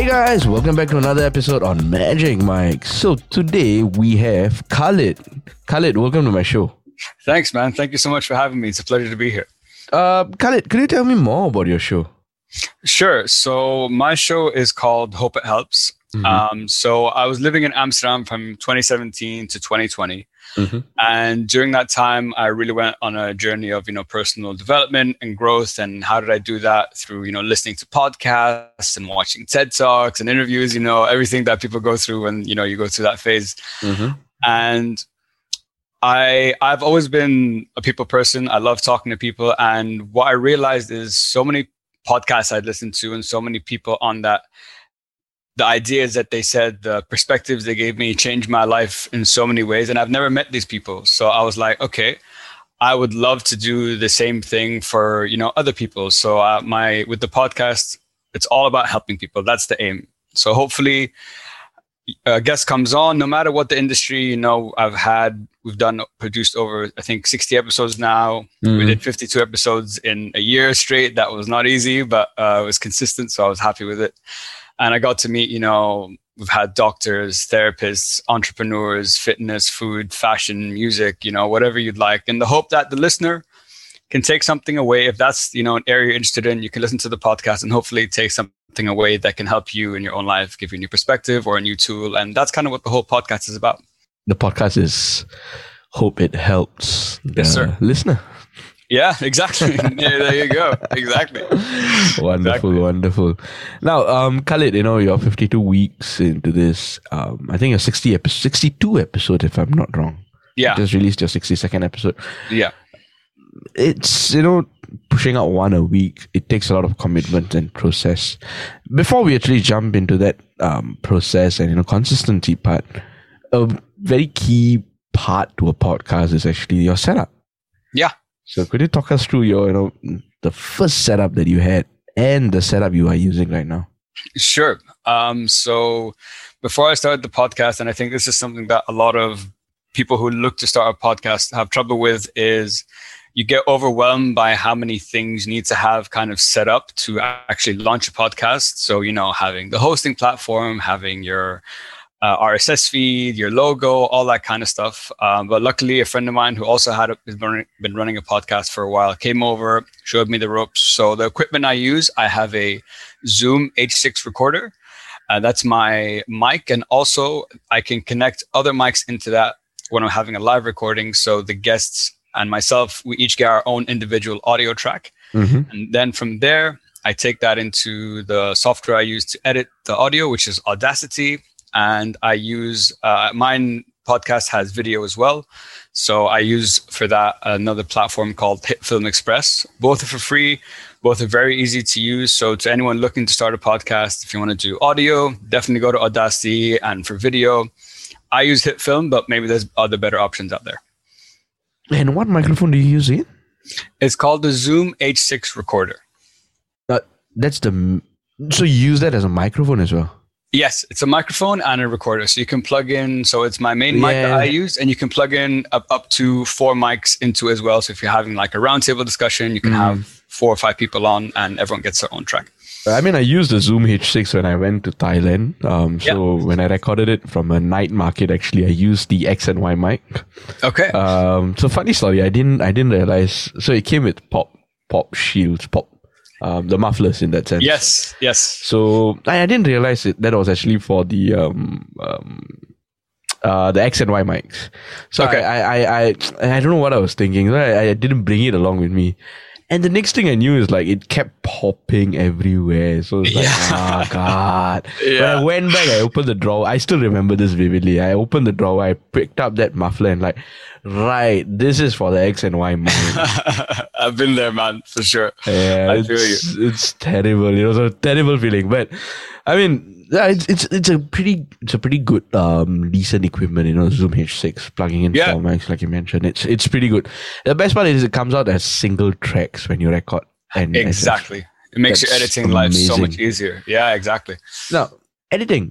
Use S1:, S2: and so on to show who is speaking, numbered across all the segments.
S1: Hey guys, welcome back to another episode on Magic Mic. So today we have Khaled. Khaled, welcome to my show.
S2: Thanks, man. Thank you so much for having me. It's a pleasure to be here.
S1: Uh, Khaled, could you tell me more about your show?
S2: Sure. So my show is called Hope It Helps. Mm-hmm. Um, so I was living in Amsterdam from 2017 to 2020. Mm-hmm. And during that time, I really went on a journey of, you know, personal development and growth. And how did I do that? Through, you know, listening to podcasts and watching TED Talks and interviews, you know, everything that people go through when, you know, you go through that phase. Mm-hmm. And I I've always been a people person. I love talking to people. And what I realized is so many podcasts I'd listened to and so many people on that the ideas that they said, the perspectives they gave me changed my life in so many ways. And I've never met these people. So I was like, okay, I would love to do the same thing for, you know, other people. So uh, my, with the podcast, it's all about helping people. That's the aim. So hopefully a guest comes on, no matter what the industry, you know, I've had, we've done, produced over, I think 60 episodes now. Mm-hmm. We did 52 episodes in a year straight. That was not easy, but uh, it was consistent. So I was happy with it and I got to meet, you know, we've had doctors, therapists, entrepreneurs, fitness, food, fashion, music, you know, whatever you'd like, in the hope that the listener can take something away. If that's you know an area you're interested in, you can listen to the podcast and hopefully take something away that can help you in your own life, give you a new perspective or a new tool, and that's kind of what the whole podcast is about.
S1: The podcast is hope it helps the yes, listener.
S2: Yeah, exactly. yeah, there you go. Exactly.
S1: wonderful, exactly. wonderful. Now, um, Khaled, you know, you're 52 weeks into this. Um, I think you're 60 epi- 62 episode, if I'm not wrong.
S2: Yeah.
S1: You just released your 62nd episode.
S2: Yeah.
S1: It's, you know, pushing out one a week. It takes a lot of commitment and process. Before we actually jump into that um, process and, you know, consistency part, a very key part to a podcast is actually your setup.
S2: Yeah.
S1: So could you talk us through your, you know, the first setup that you had and the setup you are using right now?
S2: Sure. Um, so before I started the podcast, and I think this is something that a lot of people who look to start a podcast have trouble with is you get overwhelmed by how many things you need to have kind of set up to actually launch a podcast. So, you know, having the hosting platform, having your uh, RSS feed, your logo, all that kind of stuff. Um, but luckily, a friend of mine who also had a, been running a podcast for a while came over, showed me the ropes. So the equipment I use, I have a Zoom H6 recorder. Uh, that's my mic, and also I can connect other mics into that when I'm having a live recording. So the guests and myself, we each get our own individual audio track, mm-hmm. and then from there. I take that into the software I use to edit the audio, which is Audacity and I use uh, mine podcast has video as well. So I use for that another platform called HitFilm Express. Both are for free. Both are very easy to use. So to anyone looking to start a podcast, if you want to do audio, definitely go to Audacity. And for video, I use Hit Film, but maybe there's other better options out there.
S1: And what microphone do you use it?
S2: It's called the Zoom H6 recorder.
S1: Uh, that's the so you use that as a microphone as well.
S2: Yes, it's a microphone and a recorder. So you can plug in. So it's my main yeah. mic that I use, and you can plug in up, up to four mics into as well. So if you're having like a roundtable discussion, you can mm. have four or five people on, and everyone gets their own track.
S1: I mean, I used the Zoom H6 when I went to Thailand. Um, so when I recorded it from a night market, actually, I used the X and Y mic.
S2: Okay.
S1: Um, so funny story. I didn't. I didn't realize. So it came with pop, pop shields, pop um, the mufflers in that sense.
S2: Yes, yes.
S1: So I, I didn't realize it. That was actually for the um, um, uh, the X and Y mics. So okay. I, I, I, I don't know what I was thinking. I, I didn't bring it along with me. And the next thing I knew is like it kept popping everywhere. So it's like, yeah. oh god. Yeah. When I went back, I opened the drawer. I still remember this vividly. I opened the drawer, I picked up that muffler and like, right, this is for the X and Y.
S2: I've been there, man, for sure.
S1: Yeah, I it's, it's terrible. It was a terrible feeling. But I mean, yeah, it's it's it's a pretty it's a pretty good um decent equipment, you know, Zoom H6 plugging in yeah. like you mentioned. It's it's pretty good. The best part is it comes out as single tracks when you record.
S2: And exactly, it makes your editing amazing. life so much easier. Yeah, exactly.
S1: Now, editing.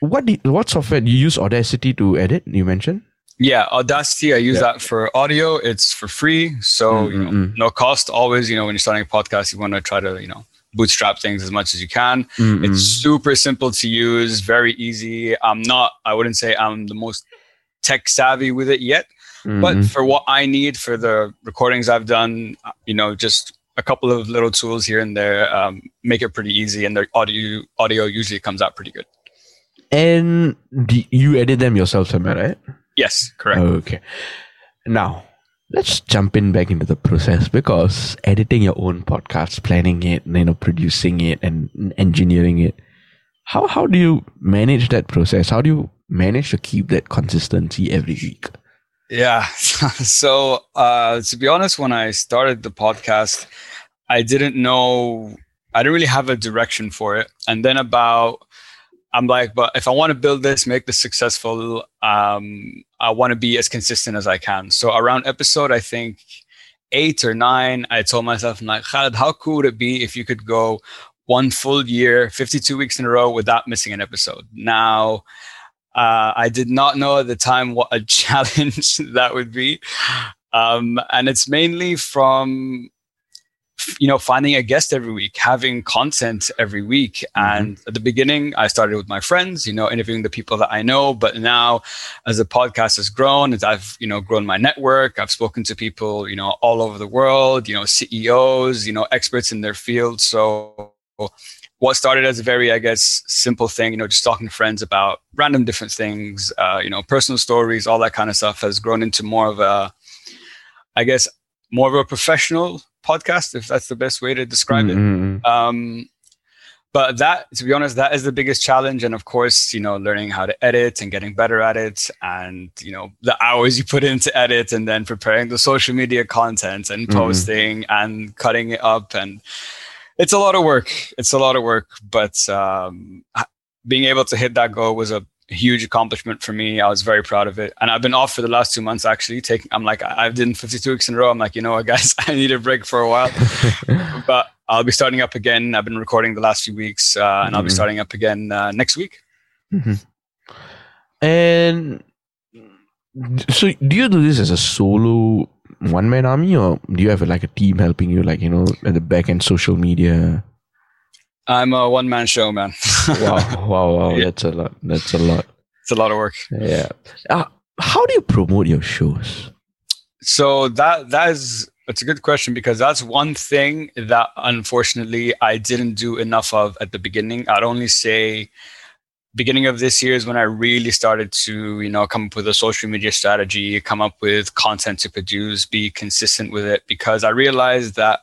S1: What do what software do you use? Audacity to edit? You mentioned.
S2: Yeah, Audacity. I use yeah. that for audio. It's for free, so mm-hmm. you know, mm-hmm. no cost. Always, you know, when you're starting a podcast, you want to try to you know bootstrap things as much as you can. Mm-hmm. It's super simple to use, very easy. I'm not, I wouldn't say I'm the most tech savvy with it yet, mm-hmm. but for what I need for the recordings I've done, you know, just a couple of little tools here and there um, make it pretty easy, and the audio audio usually comes out pretty good.
S1: And you edit them yourself, am I right?
S2: Yes, correct.
S1: Okay. Now, let's jump in back into the process because editing your own podcast, planning it, you know, producing it and engineering it. How how do you manage that process? How do you manage to keep that consistency every week?
S2: Yeah. so uh, to be honest, when I started the podcast, I didn't know I didn't really have a direction for it. And then about I'm like, but if I want to build this, make this successful, um, I want to be as consistent as I can. So around episode, I think eight or nine, I told myself, I'm like, Khaled, how cool would it be if you could go one full year, 52 weeks in a row without missing an episode? Now, uh, I did not know at the time what a challenge that would be. Um, and it's mainly from you know finding a guest every week having content every week. Mm-hmm. and at the beginning i started with my friends you know interviewing the people that i know. But now as the podcast has grown as i've you know grown my network i've spoken to people you know all over the world you know ceos you know experts in their field so what started as a very i guess simple thing you know just talking to friends about random different things uh, you know personal stories all that kind of stuff has grown into more of a i guess more of a professional podcast, if that's the best way to describe mm-hmm. it. Um, but that, to be honest, that is the biggest challenge. And of course, you know, learning how to edit and getting better at it, and you know, the hours you put into edit, and then preparing the social media content and mm-hmm. posting and cutting it up, and it's a lot of work. It's a lot of work, but um, being able to hit that goal was a huge accomplishment for me. I was very proud of it. And I've been off for the last two months actually. Taking I'm like I've done 52 weeks in a row. I'm like, you know what, guys, I need a break for a while. but I'll be starting up again. I've been recording the last few weeks, uh, and mm-hmm. I'll be mm-hmm. starting up again uh, next week.
S1: Mm-hmm. And so, do you do this as a solo one man army, or do you have like a team helping you, like you know, at the back end social media?
S2: I'm a one man show, man.
S1: wow, wow, wow. Yeah. That's a lot. That's a lot.
S2: It's a lot of work.
S1: Yeah. Uh, how do you promote your shows?
S2: So that that is it's a good question because that's one thing that unfortunately I didn't do enough of at the beginning. I'd only say beginning of this year is when I really started to, you know, come up with a social media strategy, come up with content to produce, be consistent with it because I realized that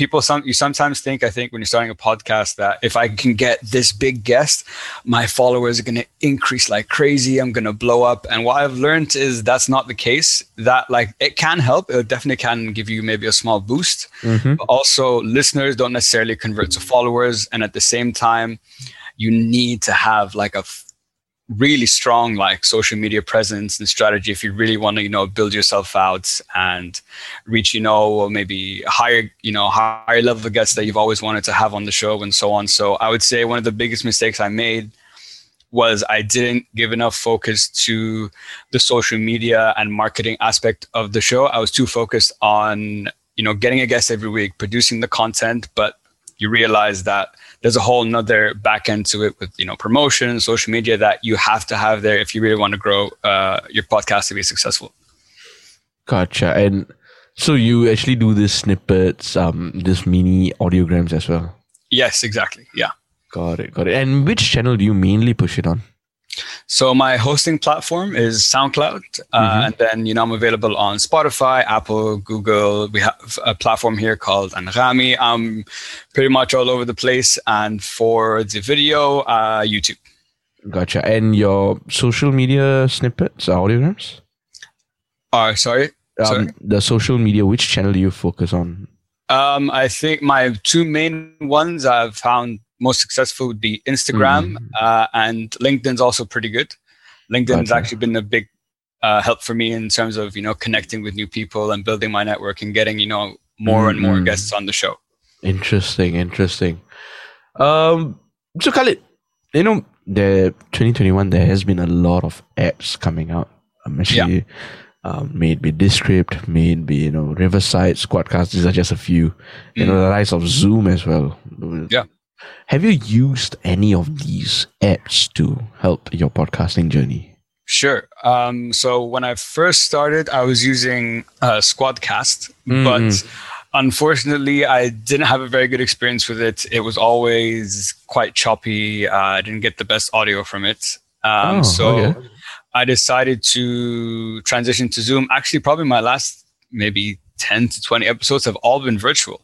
S2: people some you sometimes think i think when you're starting a podcast that if i can get this big guest my followers are going to increase like crazy i'm going to blow up. And what i've learned is that's not the case. That like it can help. It definitely can give you maybe a small boost. Mm-hmm. but also listeners don't necessarily convert to followers. And at the same time you need to have like a really strong like social media presence and strategy if you really want to you know build yourself out and reach you know or maybe higher you know higher level of guests that you've always wanted to have on the show and so on. So i would say one of the biggest mistakes i made was i didn't give enough focus to the social media and marketing aspect of the show. I was too focused on you know getting a guest every week producing the content but you realize that there's a whole nother back end to it with you know promotion social media that you have to have there if you really want to grow uh, your podcast to be successful.
S1: Gotcha. And so you actually do these snippets um this mini audiograms as well?
S2: Yes exactly. Yeah.
S1: Got it got it. And which channel do you mainly push it on
S2: so my hosting platform is SoundCloud, uh, mm-hmm. and then you know I'm available on Spotify, Apple, Google. We have a platform here called Anghami. I'm pretty much all over the place, and for the video, uh, YouTube.
S1: Gotcha. And your social media snippets, audiograms?
S2: Uh, sorry. Um, sorry.
S1: The social media, which channel do you focus on?
S2: Um, I think my two main ones I've found most successful would be Instagram, mm. uh, and LinkedIn's also pretty good. LinkedIn's gotcha. actually been a big uh, help for me in terms of you know connecting with new people and building my network and getting you know more mm. and more mm-hmm. guests on the show.
S1: Interesting, interesting. Um, so Khaled, you know, the 2021 there has been a lot of apps coming out. I'm actually, um, may it be Descript, may it be you know Riverside, Squadcast. These are just a few. You know the rise of Zoom as well.
S2: Yeah.
S1: Have you used any of these apps to help your podcasting journey?
S2: Sure. Um, so when I first started, I was using uh, Squadcast,
S1: Mm.
S2: but unfortunately, I didn't have a very good experience with it. It was always quite choppy. Uh, I didn't get the best audio from it. Um,
S1: Oh,
S2: so
S1: okay.
S2: I decided to transition to Zoom. Actually, probably my last maybe 10 to 20 episodes have all been virtual.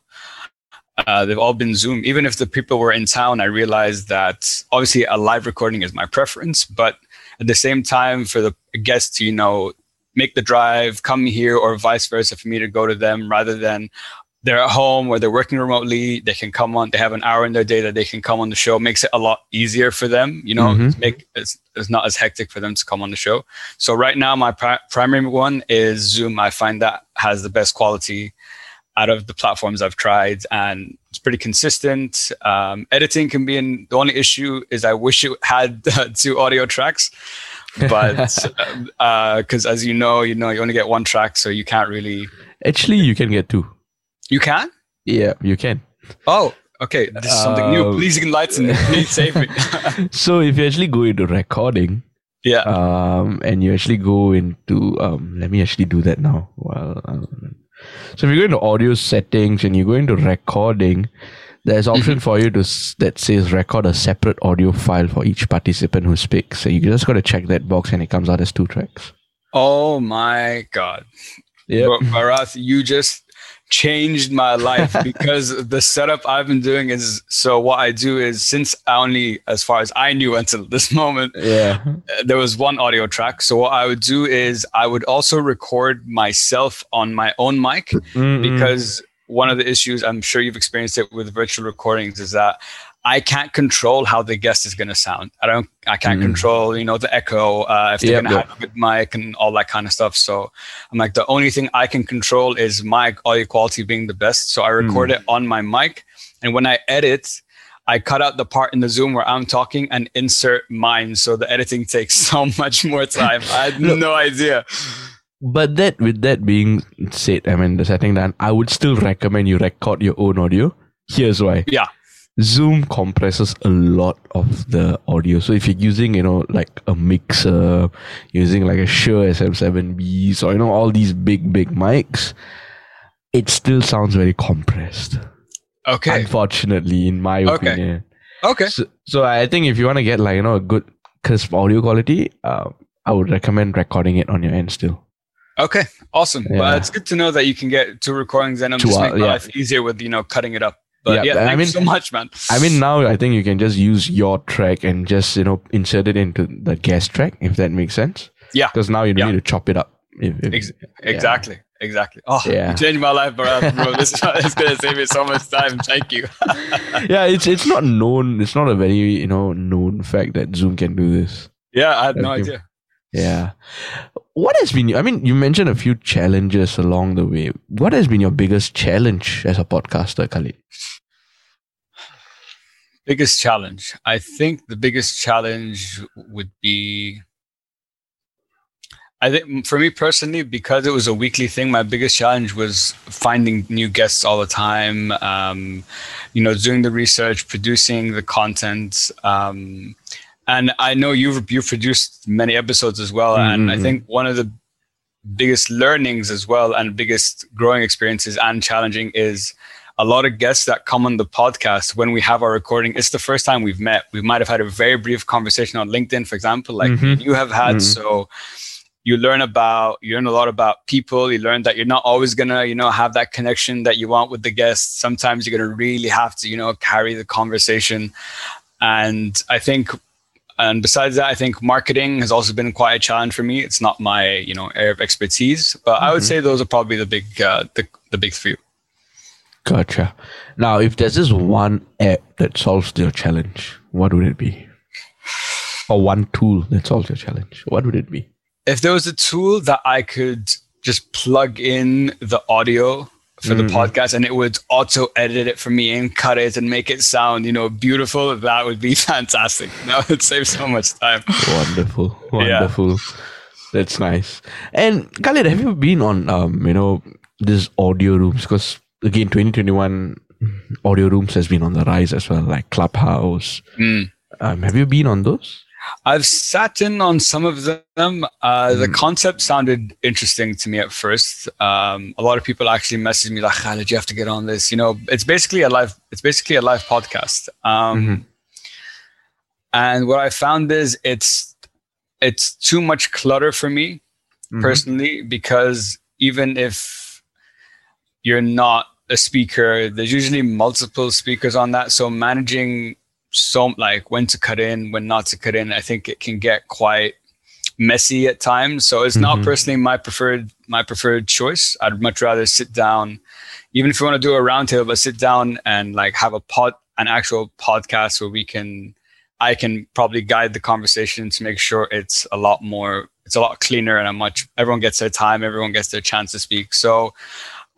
S2: Uh, they've all been Zoom. Even if the people were in town, I realized that obviously a live recording is my preference, but at the same time, for the guests to, you know, make the drive, come here, or vice versa, for me to go to them rather than they're at home or they're working remotely, they can come on, they have an hour in their day that they can come on the show, makes it a lot easier for them, you know,
S1: Mhm.
S2: make it's, it's not as hectic for them to come on the show. So right now, my pri- primary one is Zoom. I find that has the best quality out of the platforms I've tried, and it's pretty consistent. Um, editing can be in. The only issue is I wish it had two audio tracks, but because as you know, you know you only get one track, so you can't really.
S1: Actually, you can get two.
S2: You can.
S1: Yeah, you can.
S2: Oh, okay. This is something new.
S1: Um,
S2: Please enlighten me. Please save me.
S1: So if you actually go into recording,
S2: yeah.
S1: um, and you actually go into um, let me actually do that now. Um, so if you go into audio settings and you go into recording, there's option mm-hmm. for you to that says record a separate audio file for each participant who speaks. So you just got to check that box, and it comes out as two tracks.
S2: Oh my god.
S1: Yep.
S2: Bro- Bharath, you just changed my life because the setup I've been doing is so what I do is since I only as far as I knew until this moment
S1: Yeah.
S2: uh, there was one audio track so what I would do is I would also record myself on my own mic
S1: Mm-mm.
S2: because one of the issues I'm sure you've experienced it with virtual recordings is that I can't control how the guest is going to sound. I don't. I can't
S1: Mm.
S2: control, you know, the echo, uh, if they're
S1: Yep,
S2: going to
S1: yep.
S2: have a good mic and all that kind of stuff. So I'm like, the only thing I can control is my audio quality being the best. So I record
S1: Mm.
S2: it on my mic, and when I edit, I cut out the part in the Zoom where I'm talking and insert mine. So the editing takes so much more time. I had no idea.
S1: But that, with that being said, I mean, the setting done, I would still recommend you record your own audio. Here's why.
S2: Yeah.
S1: Zoom compresses a lot of the audio. So if you're using, you know, like a mixer, using like a Shure SM7B, so you know all these big, big mics, it still sounds very compressed.
S2: Okay.
S1: Unfortunately, in my
S2: Okay.
S1: opinion.
S2: Okay.
S1: So, so I think if you want to get like you know a good crisp audio quality, uh, I would recommend recording it on your end still.
S2: Okay, awesome.
S1: Yeah.
S2: Well, it's good to know that you can get two recordings and I'm
S1: Two
S2: just making
S1: yeah.
S2: life easier with you know cutting it up. But
S1: Yeah,
S2: yeah,
S1: I mean-
S2: so much, man.
S1: I mean, now I think you can just use your track and just you know insert it into the guest track if that makes sense.
S2: Yeah.
S1: Because now you
S2: Yeah.
S1: need to chop it up. If, if,
S2: Ex- exactly, exactly. Oh,
S1: Yeah.
S2: you changed my life, bro. bro this is gonna save me so much time. Thank you.
S1: yeah, it's it's not known. It's not a very you know known fact that Zoom can do this.
S2: yeah, I had no idea.
S1: Yeah. What has been? I mean, you mentioned a few challenges along the way. What has been your biggest challenge as a podcaster, Khaled?
S2: Biggest challenge. I think the biggest challenge would be. I think for me personally, because it was a weekly thing, my biggest challenge was finding new guests all the time. Um, you know, doing the research, producing the content. Um, and I know you've you've produced many episodes as well, and I
S1: Mhm.
S2: think one of the biggest learnings as well and biggest growing experiences and challenging is a lot of guests that come on the podcast when we have our recording it's the first time we've met we might have had a very brief conversation on linkedin for example like
S1: Mhm.
S2: you have had
S1: Mhm.
S2: so you learn about you learn a lot about people you learn that you're not always gonna you know have that connection that you want with the guests sometimes you're gonna really have to you know carry the conversation and i think and besides that i think marketing has also been quite a challenge for me it's not my you know area of expertise but i would
S1: Mhm.
S2: say those are probably the big uh, the, the big few
S1: Gotcha. Now, if there's this one app that solves your challenge, what would it be? Or one tool that solves your challenge, what would it be?
S2: if there was a tool that I could just plug in the audio for the
S1: Mhm.
S2: podcast and it would auto edit it for me and cut it and make it sound, you know, beautiful, that would be fantastic. That would save so much time.
S1: Wonderful,
S2: Yeah.
S1: wonderful. That's nice. And Khaled, have you been on um, you know, this audio rooms? Because again, 2021 audio rooms has been on the rise as well, like Clubhouse. Mm. Um, have you been on those?
S2: I've sat in on some of them. Uh. The concept sounded interesting to me at first. Um, a lot of people actually messaged me like, "Khaled, you have to get on this." You know, it's basically a live. It's basically a live podcast. Um, mm-hmm. And what I found is it's it's too much clutter for me mm-hmm. personally because even if you're not a speaker, there's usually multiple speakers on that. So managing so like when to cut in, when not to cut in, I think it can get quite messy at times. So it's mm-hmm. not personally my preferred my preferred choice. I'd much rather sit down, even if you want to do a roundtable, but sit down and like have a pod an actual podcast where we can I can probably guide the conversation to make sure it's a lot more, it's a lot cleaner and a much, everyone gets their time, everyone gets their chance to speak. So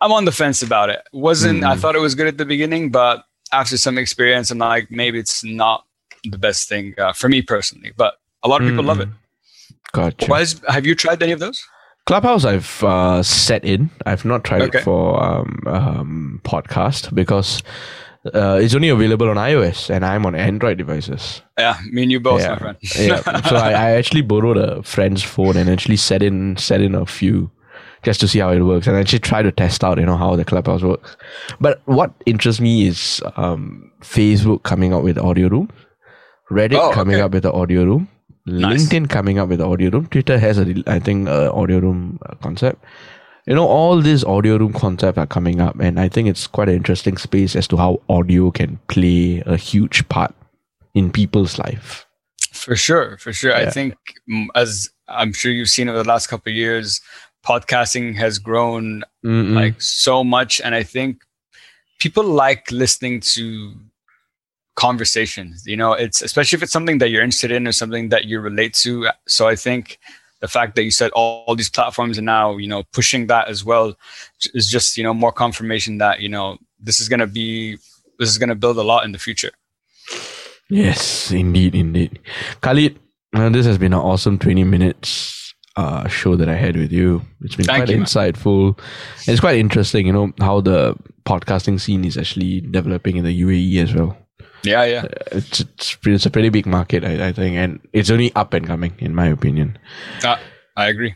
S2: I'm on the fence about it. Wasn't, mm. I thought it was good at the beginning, but after some experience, I'm like, maybe it's not the best thing uh, for me personally, but a lot of people mm. love it.
S1: Gotcha.
S2: Was, have you tried any of those?
S1: Clubhouse, I've uh, set in. I've not tried okay. it for um, um, podcast because uh, it's only available on iOS, and I'm on Android devices.
S2: Yeah, me and you both,
S1: yeah.
S2: my friend.
S1: yeah. So I, I, actually borrowed a friend's phone and actually set in set in a few just to see how it works, and actually try to test out, you know, how the Clubhouse works. But what interests me is um, Facebook coming out with audio room, Reddit oh, coming okay. up with the audio room, nice. LinkedIn coming up with the audio room, Twitter has a I think uh, audio room uh, concept you know all these audio room concepts are coming up and i think it's quite an interesting space as to how audio can play a huge part in people's life
S2: for sure for sure yeah. i think mm, as i'm sure you've seen over the last couple of years podcasting has grown Mm-mm. like so much and i think people like listening to conversations you know? It's especially if it's something that you're interested in or something that you relate to. So i think the fact that you said all, all, these platforms are now you know pushing that as well is just you know more confirmation that you know this is going to be this is going to build a lot in the future.
S1: Yes indeed indeed. Khaled uh, this has been an awesome 20 minutes uh, show that i had with you it's been Thank quite you, insightful and it's quite interesting you know how the podcasting scene is actually developing in the uae as well
S2: yeah, yeah. Uh,
S1: it's, it's, it's a pretty big market, I, I, think, and it's only up and coming, in my opinion.
S2: Uh, I agree.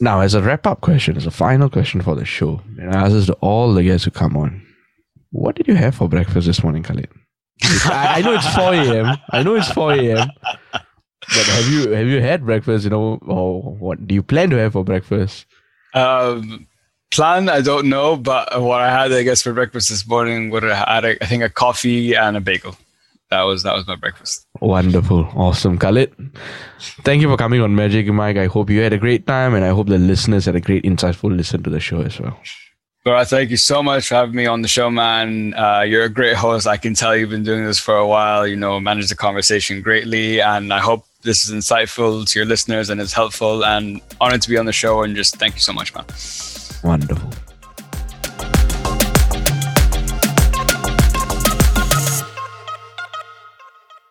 S1: Now, as a wrap up question, as a final question for the show, and I ask this to all the guests who come on, what did you have for breakfast this morning, Khaled? I, I, know it's 4 a.m. I know it's 4 a.m. But have you have you had breakfast, you know, or what do you plan to have for breakfast?
S2: Um, plan i don't know but what i had i guess for breakfast this morning what i had i think a coffee and a bagel. That was that was my breakfast.
S1: Wonderful. Awesome. Khaled thank you for coming on Magic Mic. I hope you had a great time and i hope the listeners had a great insightful listen to the show as well
S2: Bro, thank you so much for having me on the show, man. Uh, you're a great host. I can tell you've been doing this for a while. You know, manage the conversation greatly, and I hope this is insightful to your listeners and it's helpful. And honored to be on the show. And just thank you so much, man.
S1: Wonderful.